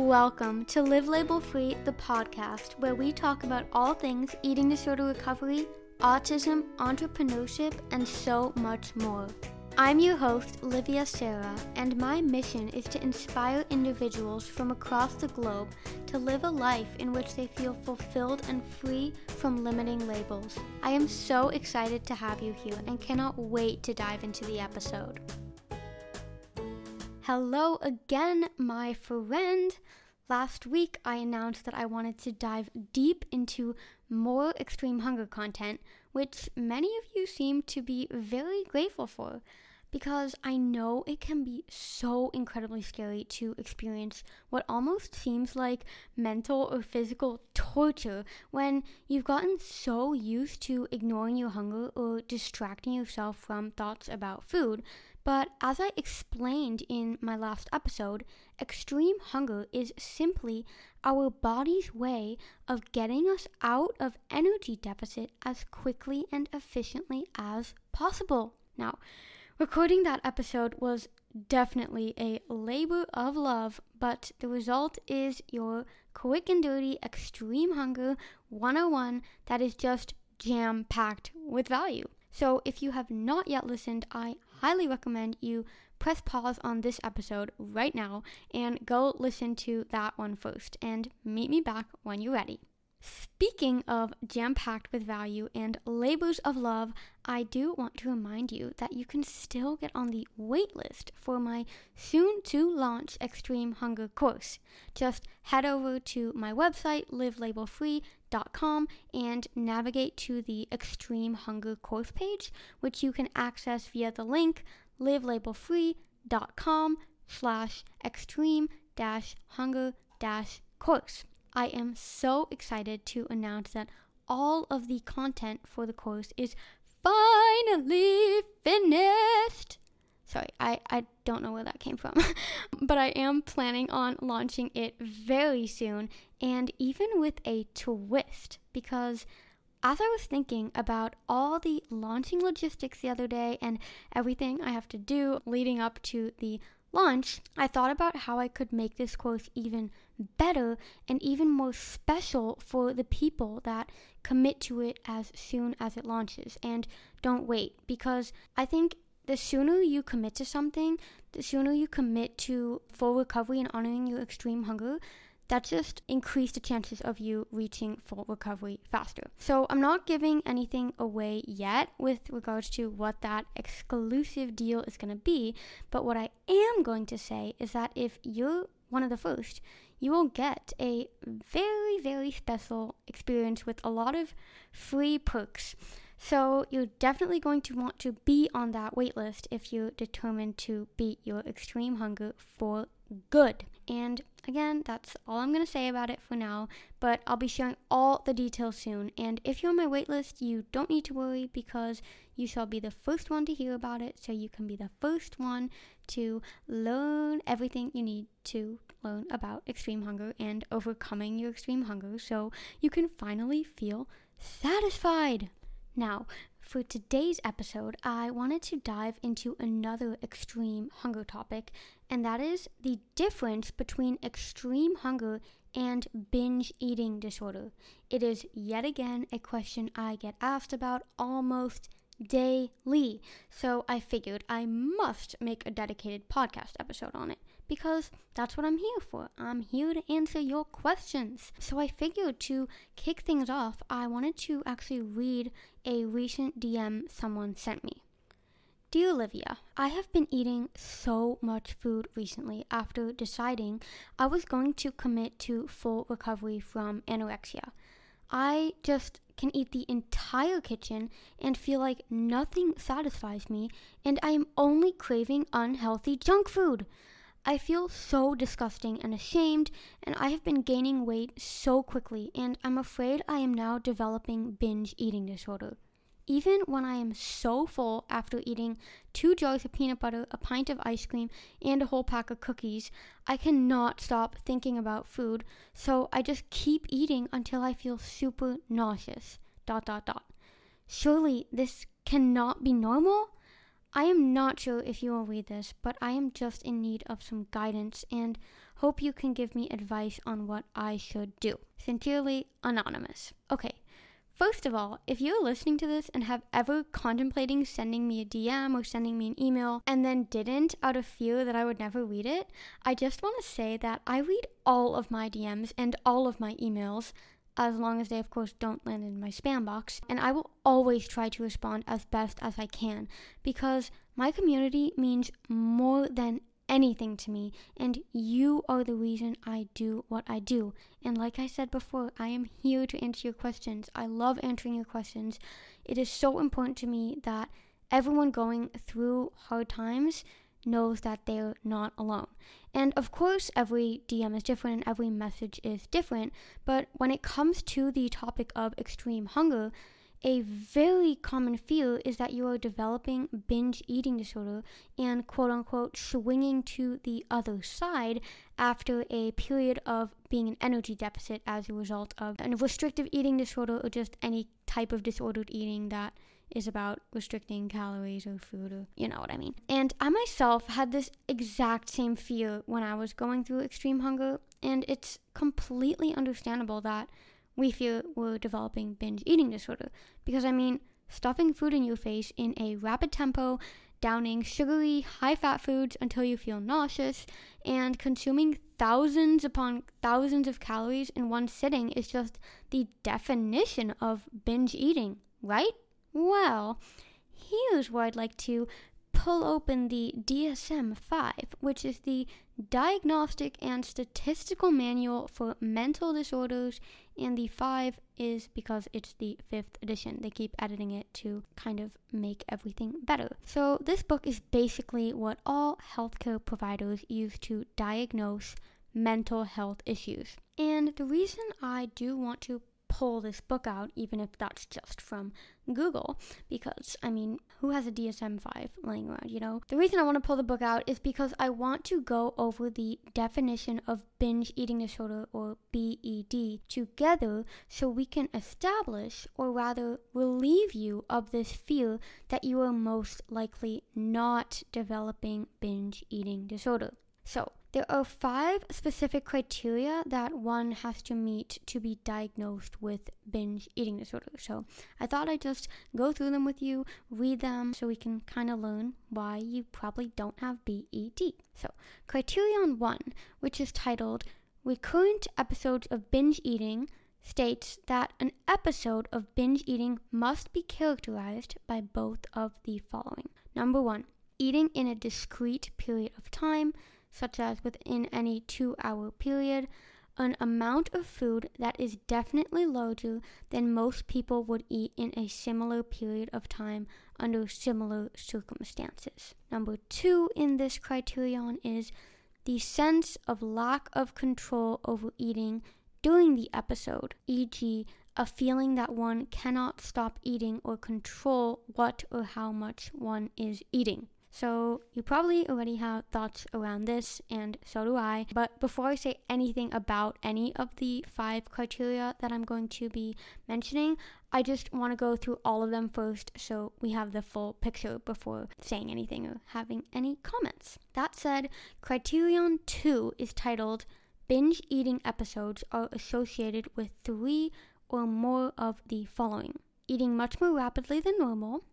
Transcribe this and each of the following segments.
Welcome to Live Label Free, the podcast where we talk about all things eating disorder recovery, autism, entrepreneurship, and so much more. I'm your host, Olivia Sarah, and my mission is to inspire individuals from across the globe to live a life in which they feel fulfilled and free from limiting labels. I am so excited to have you here and cannot wait to dive into the episode. Hello again, my friend. Last week, I announced that I wanted to dive deep into more extreme hunger content, which many of you seem to be very grateful for because I know it can be so incredibly scary to experience what almost seems like mental or physical torture when you've gotten so used to ignoring your hunger or distracting yourself from thoughts about food. But as I explained in my last episode, extreme hunger is simply our body's way of getting us out of energy deficit as quickly and efficiently as possible. Now, Recording that episode was definitely a labor of love, but the result is your quick and dirty extreme hunger 101 that is just jam packed with value. So if you have not yet listened, I highly recommend you press pause on this episode right now and go listen to that one first and meet me back when you're ready. Speaking of jam packed with value and labors of love, I do want to remind you that you can still get on the waitlist for my soon to launch Extreme Hunger course. Just head over to my website, livelabelfree.com, and navigate to the Extreme Hunger course page, which you can access via the link livelabelfree.com slash extreme dash hunger dash course. I am so excited to announce that all of the content for the course is finally finished. Sorry, I, I don't know where that came from. but I am planning on launching it very soon and even with a twist because as I was thinking about all the launching logistics the other day and everything I have to do leading up to the launch, I thought about how I could make this course even better and even more special for the people that commit to it as soon as it launches. And don't wait, because I think the sooner you commit to something, the sooner you commit to full recovery and honoring your extreme hunger, that just increase the chances of you reaching full recovery faster. So I'm not giving anything away yet with regards to what that exclusive deal is going to be, but what I am going to say is that if you're one of the first, you will get a very, very special experience with a lot of free perks. So you're definitely going to want to be on that waitlist if you're determined to beat your extreme hunger for good. And again, that's all I'm going to say about it for now, but I'll be sharing all the details soon. And if you're on my waitlist, you don't need to worry because you shall be the first one to hear about it, so you can be the first one to learn everything you need to learn about extreme hunger and overcoming your extreme hunger so you can finally feel satisfied. Now, for today's episode, I wanted to dive into another extreme hunger topic, and that is the difference between extreme hunger and binge eating disorder. It is yet again a question I get asked about almost daily, so I figured I must make a dedicated podcast episode on it because that's what I'm here for. I'm here to answer your questions. So I figured to kick things off, I wanted to actually read a recent DM someone sent me. Dear Olivia, I have been eating so much food recently after deciding I was going to commit to full recovery from anorexia. I just can eat the entire kitchen and feel like nothing satisfies me, and I am only craving unhealthy junk food. I feel so disgusting and ashamed, and I have been gaining weight so quickly, and I'm afraid I am now developing binge eating disorder. Even when I am so full after eating two jars of peanut butter, a pint of ice cream, and a whole pack of cookies, I cannot stop thinking about food, so I just keep eating until I feel super nauseous. Dot dot dot. Surely this cannot be normal? I am not sure if you will read this, but I am just in need of some guidance and Hope you can give me advice on what I should do. Sincerely, Anonymous. Okay, First of all, if you're listening to this and have ever contemplating sending me a DM or sending me an email and then didn't out of fear that I would never read it, I just want to say that I read all of my DMs and all of my emails as long as they, of course, don't land in my spam box. And I will always try to respond as best as I can because my community means more than anything to me, and you are the reason I do what I do. And like I said before, I am here to answer your questions. I love answering your questions. It is so important to me that everyone going through hard times knows that they're not alone. And of course, every DM is different and every message is different, but when it comes to the topic of extreme hunger, a very common fear is that you are developing binge eating disorder and quote unquote swinging to the other side after a period of being in energy deficit as a result of a restrictive eating disorder or just any type of disordered eating that is about restricting calories or food or you know what I mean. And I myself had this exact same fear when I was going through extreme hunger and it's completely understandable that we feel we're developing binge eating disorder. Because, I mean, stuffing food in your face in a rapid tempo, downing sugary, high fat foods until you feel nauseous, and consuming thousands upon thousands of calories in one sitting is just the definition of binge eating, right? Well, here's where I'd like to pull open the DSM 5, which is the Diagnostic and Statistical Manual for Mental Disorders, and the 5 is because it's the 5th edition. They keep editing it to kind of make everything better. So, this book is basically what all healthcare providers use to diagnose mental health issues. And the reason I do want to pull this book out, even if that's just from Google, because I mean, who has a DSM 5 laying around, you know? The reason I want to pull the book out is because I want to go over the definition of binge eating disorder or BED together so we can establish, or rather relieve you of this fear that you are most likely not developing binge eating disorder. So, there are five specific criteria that one has to meet to be diagnosed with binge eating disorder. So I thought I'd just go through them with you, read them, so we can kind of learn why you probably don't have BED. So, criterion one, which is titled Recurrent Episodes of Binge Eating, states that an episode of binge eating must be characterized by both of the following. Number one, eating in a discrete period of time such as within any two hour period, an amount of food that is definitely larger than most people would eat in a similar period of time under similar circumstances. Number two in this criterion is the sense of lack of control over eating during the episode, e.g., a feeling that one cannot stop eating or control what or how much one is eating. So, you probably already have thoughts around this, and so do I. But before I say anything about any of the five criteria that I'm going to be mentioning, I just want to go through all of them first so we have the full picture before saying anything or having any comments. That said, criterion two is titled Binge eating episodes are associated with three or more of the following eating much more rapidly than normal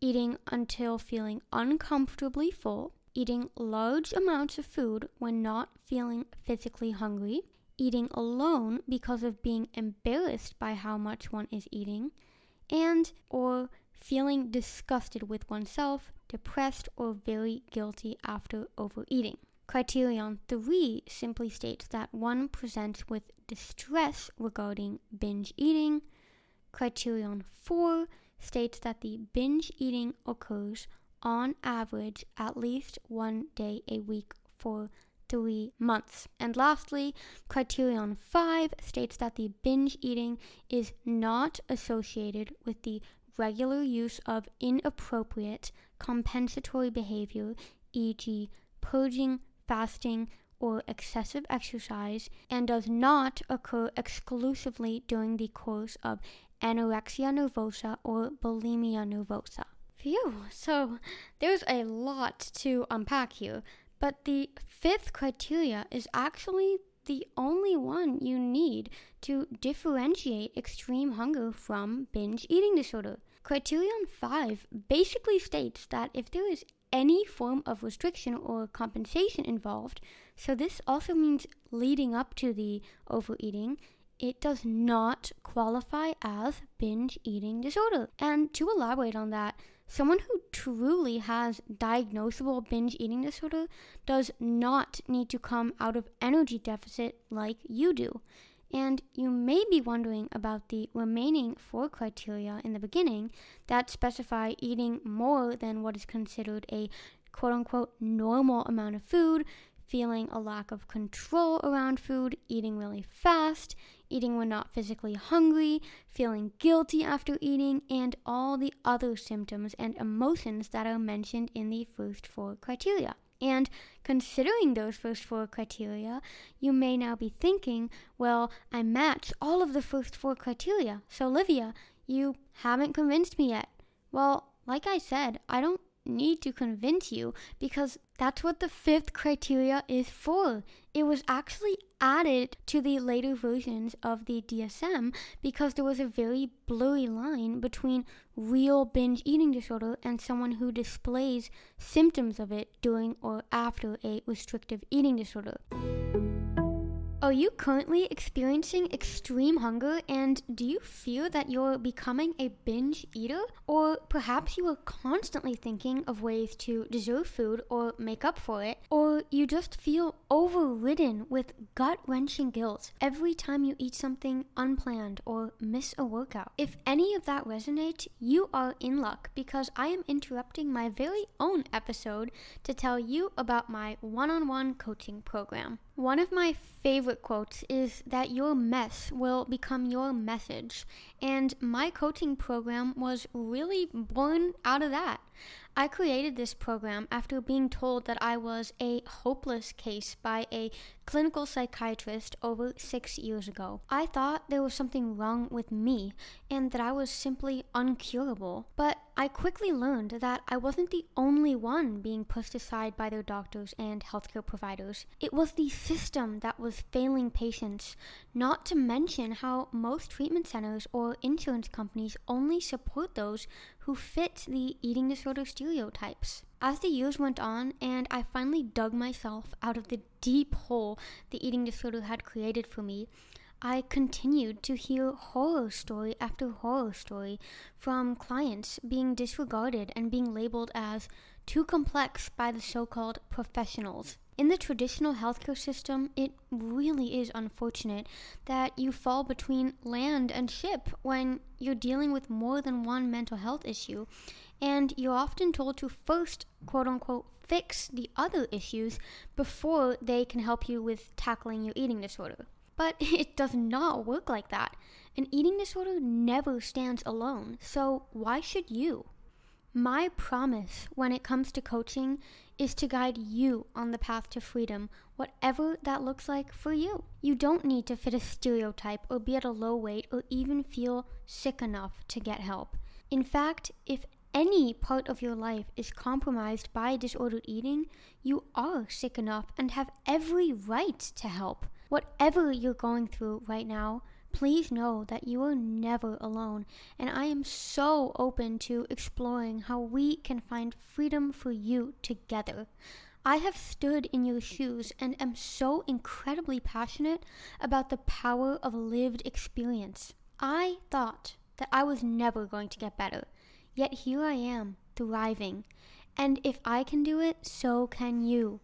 eating until feeling uncomfortably full, eating large amounts of food when not feeling physically hungry, eating alone because of being embarrassed by how much one is eating, and or feeling disgusted with oneself, depressed, or very guilty after overeating. Criterion 3 simply states that one presents with distress regarding binge eating. Criterion 4 states that the binge eating occurs on average at least one day a week for three months. And lastly, criterion five states that the binge eating is not associated with the regular use of inappropriate compensatory behavior, e.g., purging, fasting, or excessive exercise, and does not occur exclusively during the course of anorexia nervosa, or bulimia nervosa. Phew, so there's a lot to unpack here. But the fifth criteria is actually the only one you need to differentiate extreme hunger from binge eating disorder. Criterion 5 basically states that if there is any form of restriction or compensation involved, so this also means leading up to the overeating, it does not qualify as binge eating disorder. And to elaborate on that, someone who truly has diagnosable binge eating disorder does not need to come out of energy deficit like you do. And you may be wondering about the remaining four criteria in the beginning that specify eating more than what is considered a quote unquote normal amount of food, feeling a lack of control around food, eating really fast, eating when not physically hungry, feeling guilty after eating, and all the other symptoms and emotions that are mentioned in the first four criteria. And considering those first four criteria, you may now be thinking, well, I match all of the first four criteria. So, Olivia, you haven't convinced me yet. Well, like I said, I don't need to convince you because that's what the fifth criteria is for. It was actually added to the later versions of the DSM because there was a very blurry line between real binge eating disorder and someone who displays symptoms of it during or after a restrictive eating disorder. Are you currently experiencing extreme hunger and do you feel that you're becoming a binge eater? Or perhaps you are constantly thinking of ways to deserve food or make up for it? Or you just feel overridden with gut wrenching guilt every time you eat something unplanned or miss a workout? If any of that resonates, you are in luck because I am interrupting my very own episode to tell you about my one on one coaching program. One of my favorite quotes is that your mess will become your message. And my coaching program was really born out of that. I created this program after being told that I was a hopeless case by a clinical psychiatrist over six years ago. I thought there was something wrong with me and that I was simply uncurable. But I quickly learned that I wasn't the only one being pushed aside by their doctors and healthcare providers. It was the system that was failing patients, not to mention how most treatment centers or insurance companies only support those who fit the eating disorder stereotypes. As the years went on, and I finally dug myself out of the deep hole the eating disorder had created for me, I continued to hear horror story after horror story from clients being disregarded and being labeled as too complex by the so called professionals. In the traditional healthcare system, it really is unfortunate that you fall between land and ship when you're dealing with more than one mental health issue. And you're often told to first, quote unquote, fix the other issues before they can help you with tackling your eating disorder. But it does not work like that. An eating disorder never stands alone, so why should you? My promise when it comes to coaching is to guide you on the path to freedom, whatever that looks like for you. You don't need to fit a stereotype or be at a low weight or even feel sick enough to get help. In fact, if any part of your life is compromised by disordered eating, you are sick enough and have every right to help. Whatever you're going through right now, Please know that you are never alone, and I am so open to exploring how we can find freedom for you together. I have stood in your shoes and am so incredibly passionate about the power of lived experience. I thought that I was never going to get better, yet here I am, thriving. And if I can do it, so can you.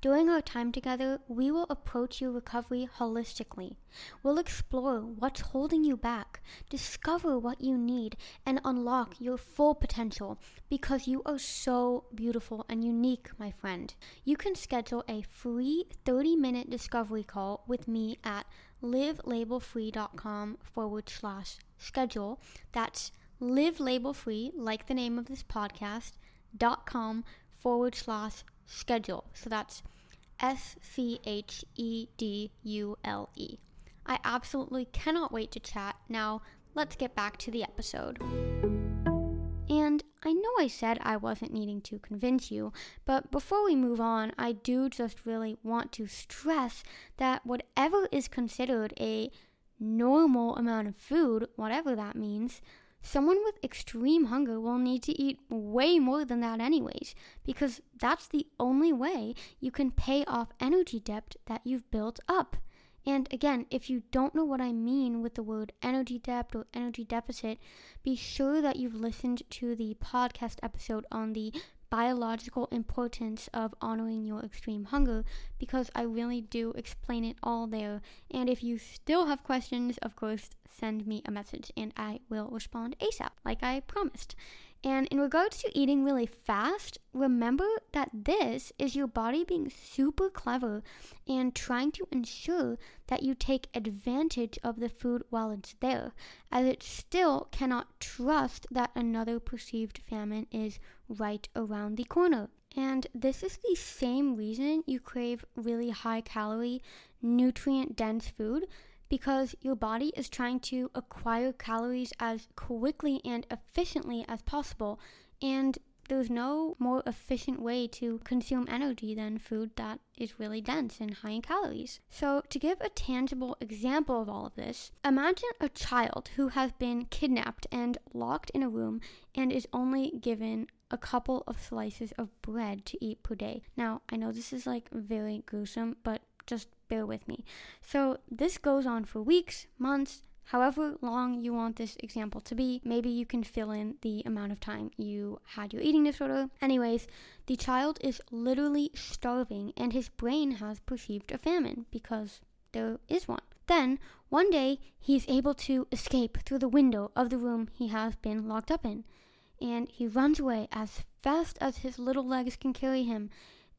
During our time together, we will approach your recovery holistically. We'll explore what's holding you back, discover what you need, and unlock your full potential because you are so beautiful and unique, my friend. You can schedule a free 30 minute discovery call with me at livelabelfree.com forward slash schedule. That's livelabelfree, like the name of this podcast, dot com forward slash schedule. So that's S C H E D U L E. I absolutely cannot wait to chat. Now, let's get back to the episode. And I know I said I wasn't needing to convince you, but before we move on, I do just really want to stress that whatever is considered a normal amount of food, whatever that means, someone with extreme hunger will need to eat way more than that, anyways, because that's the only way you can pay off energy debt that you've built up. And again, if you don't know what I mean with the word energy debt or energy deficit, be sure that you've listened to the podcast episode on the biological importance of honoring your extreme hunger because I really do explain it all there. And if you still have questions, of course, send me a message and I will respond ASAP, like I promised. And in regards to eating really fast, remember that this is your body being super clever and trying to ensure that you take advantage of the food while it's there, as it still cannot trust that another perceived famine is right around the corner. And this is the same reason you crave really high calorie, nutrient dense food because your body is trying to acquire calories as quickly and efficiently as possible. And there's no more efficient way to consume energy than food that is really dense and high in calories. So, to give a tangible example of all of this, imagine a child who has been kidnapped and locked in a room and is only given a couple of slices of bread to eat per day. Now, I know this is like very gruesome, but just bear with me. So, this goes on for weeks, months, however long you want this example to be. Maybe you can fill in the amount of time you had your eating disorder. Anyways, the child is literally starving and his brain has perceived a famine because there is one. Then, one day, he is able to escape through the window of the room he has been locked up in. And he runs away as fast as his little legs can carry him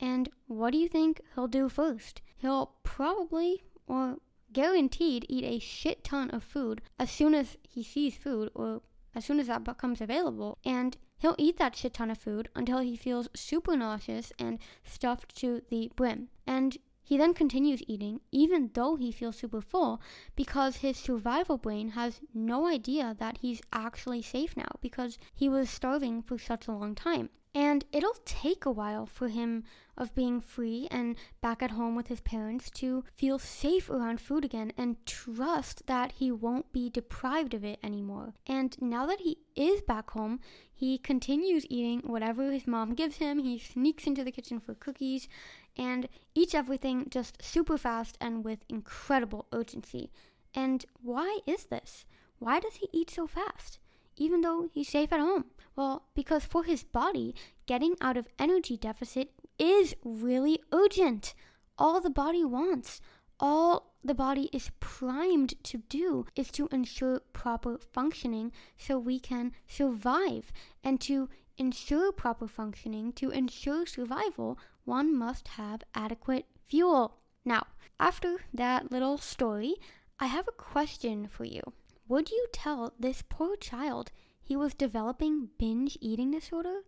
and what do you think he'll do first? He'll probably, or guaranteed, eat a shit ton of food as soon as he sees food, or as soon as that becomes available. And he'll eat that shit ton of food until he feels super nauseous and stuffed to the brim. And he then continues eating, even though he feels super full, because his survival brain has no idea that he's actually safe now because he was starving for such a long time. And it'll take a while for him of being free and back at home with his parents to feel safe around food again and trust that he won't be deprived of it anymore. And now that he is back home, he continues eating whatever his mom gives him. He sneaks into the kitchen for cookies and eats everything just super fast and with incredible urgency. And why is this? Why does he eat so fast? Even though he's safe at home? Well, because for his body, getting out of energy deficit is really urgent. All the body wants, all the body is primed to do is to ensure proper functioning so we can survive. And to ensure proper functioning, to ensure survival, one must have adequate fuel. Now, after that little story, I have a question for you. Would you tell this poor child he was developing binge eating disorder?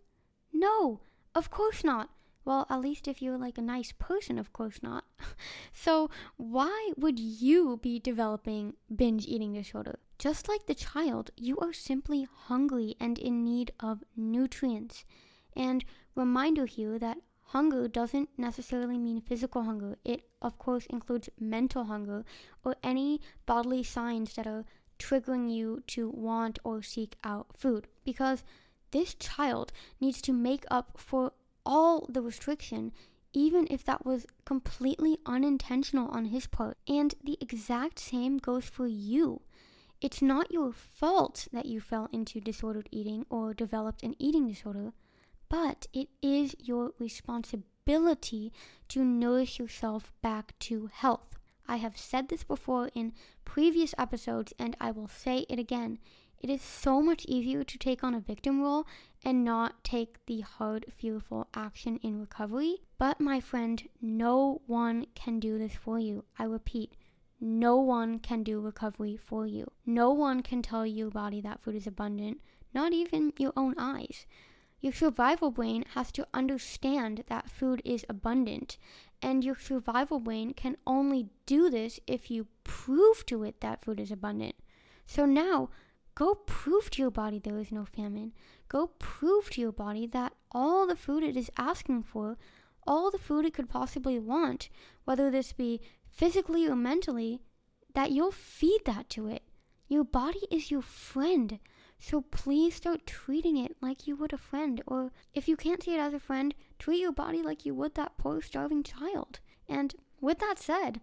No, of course not. Well, at least if you're like a nice person, of course not. so, why would you be developing binge eating disorder? Just like the child, you are simply hungry and in need of nutrients. And reminder here that hunger doesn't necessarily mean physical hunger. It, of course, includes mental hunger or any bodily signs that are triggering you to want or seek out food because this child needs to make up for all the restriction even if that was completely unintentional on his part. And the exact same goes for you. It's not your fault that you fell into disordered eating or developed an eating disorder, but it is your responsibility to nourish yourself back to health. I have said this before in previous episodes, and I will say it again. It is so much easier to take on a victim role and not take the hard, fearful action in recovery. But, my friend, no one can do this for you. I repeat, no one can do recovery for you. No one can tell your body that food is abundant, not even your own eyes. Your survival brain has to understand that food is abundant and your survival brain can only do this if you prove to it that food is abundant. So now, Go prove to your body there is no famine. Go prove to your body that all the food it is asking for, all the food it could possibly want, whether this be physically or mentally, that you'll feed that to it. Your body is your friend. So please start treating it like you would a friend. Or if you can't see it as a friend, treat your body like you would that poor starving child. And with that said,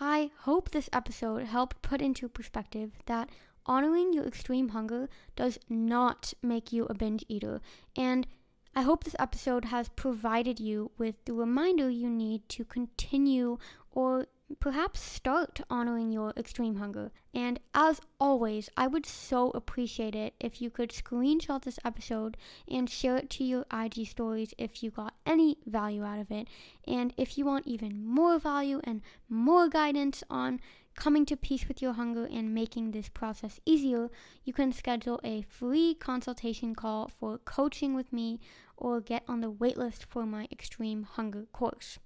I hope this episode helped put into perspective that honoring your extreme hunger does not make you a binge eater. And I hope this episode has provided you with the reminder you need to continue or perhaps start honoring your extreme hunger. And as always, I would so appreciate it if you could screenshot this episode and share it to your IG stories if you got any value out of it. And if you want even more value and more guidance on coming to peace with your hunger and making this process easier, you can schedule a free consultation call for coaching with me or get on the waitlist for my extreme hunger course.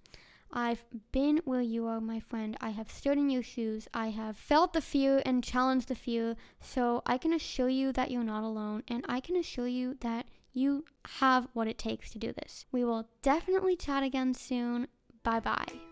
I've been where you are, my friend. I have stood in your shoes. I have felt the fear and challenged the fear. So I can assure you that you're not alone. And I can assure you that you have what it takes to do this. We will definitely chat again soon. Bye bye.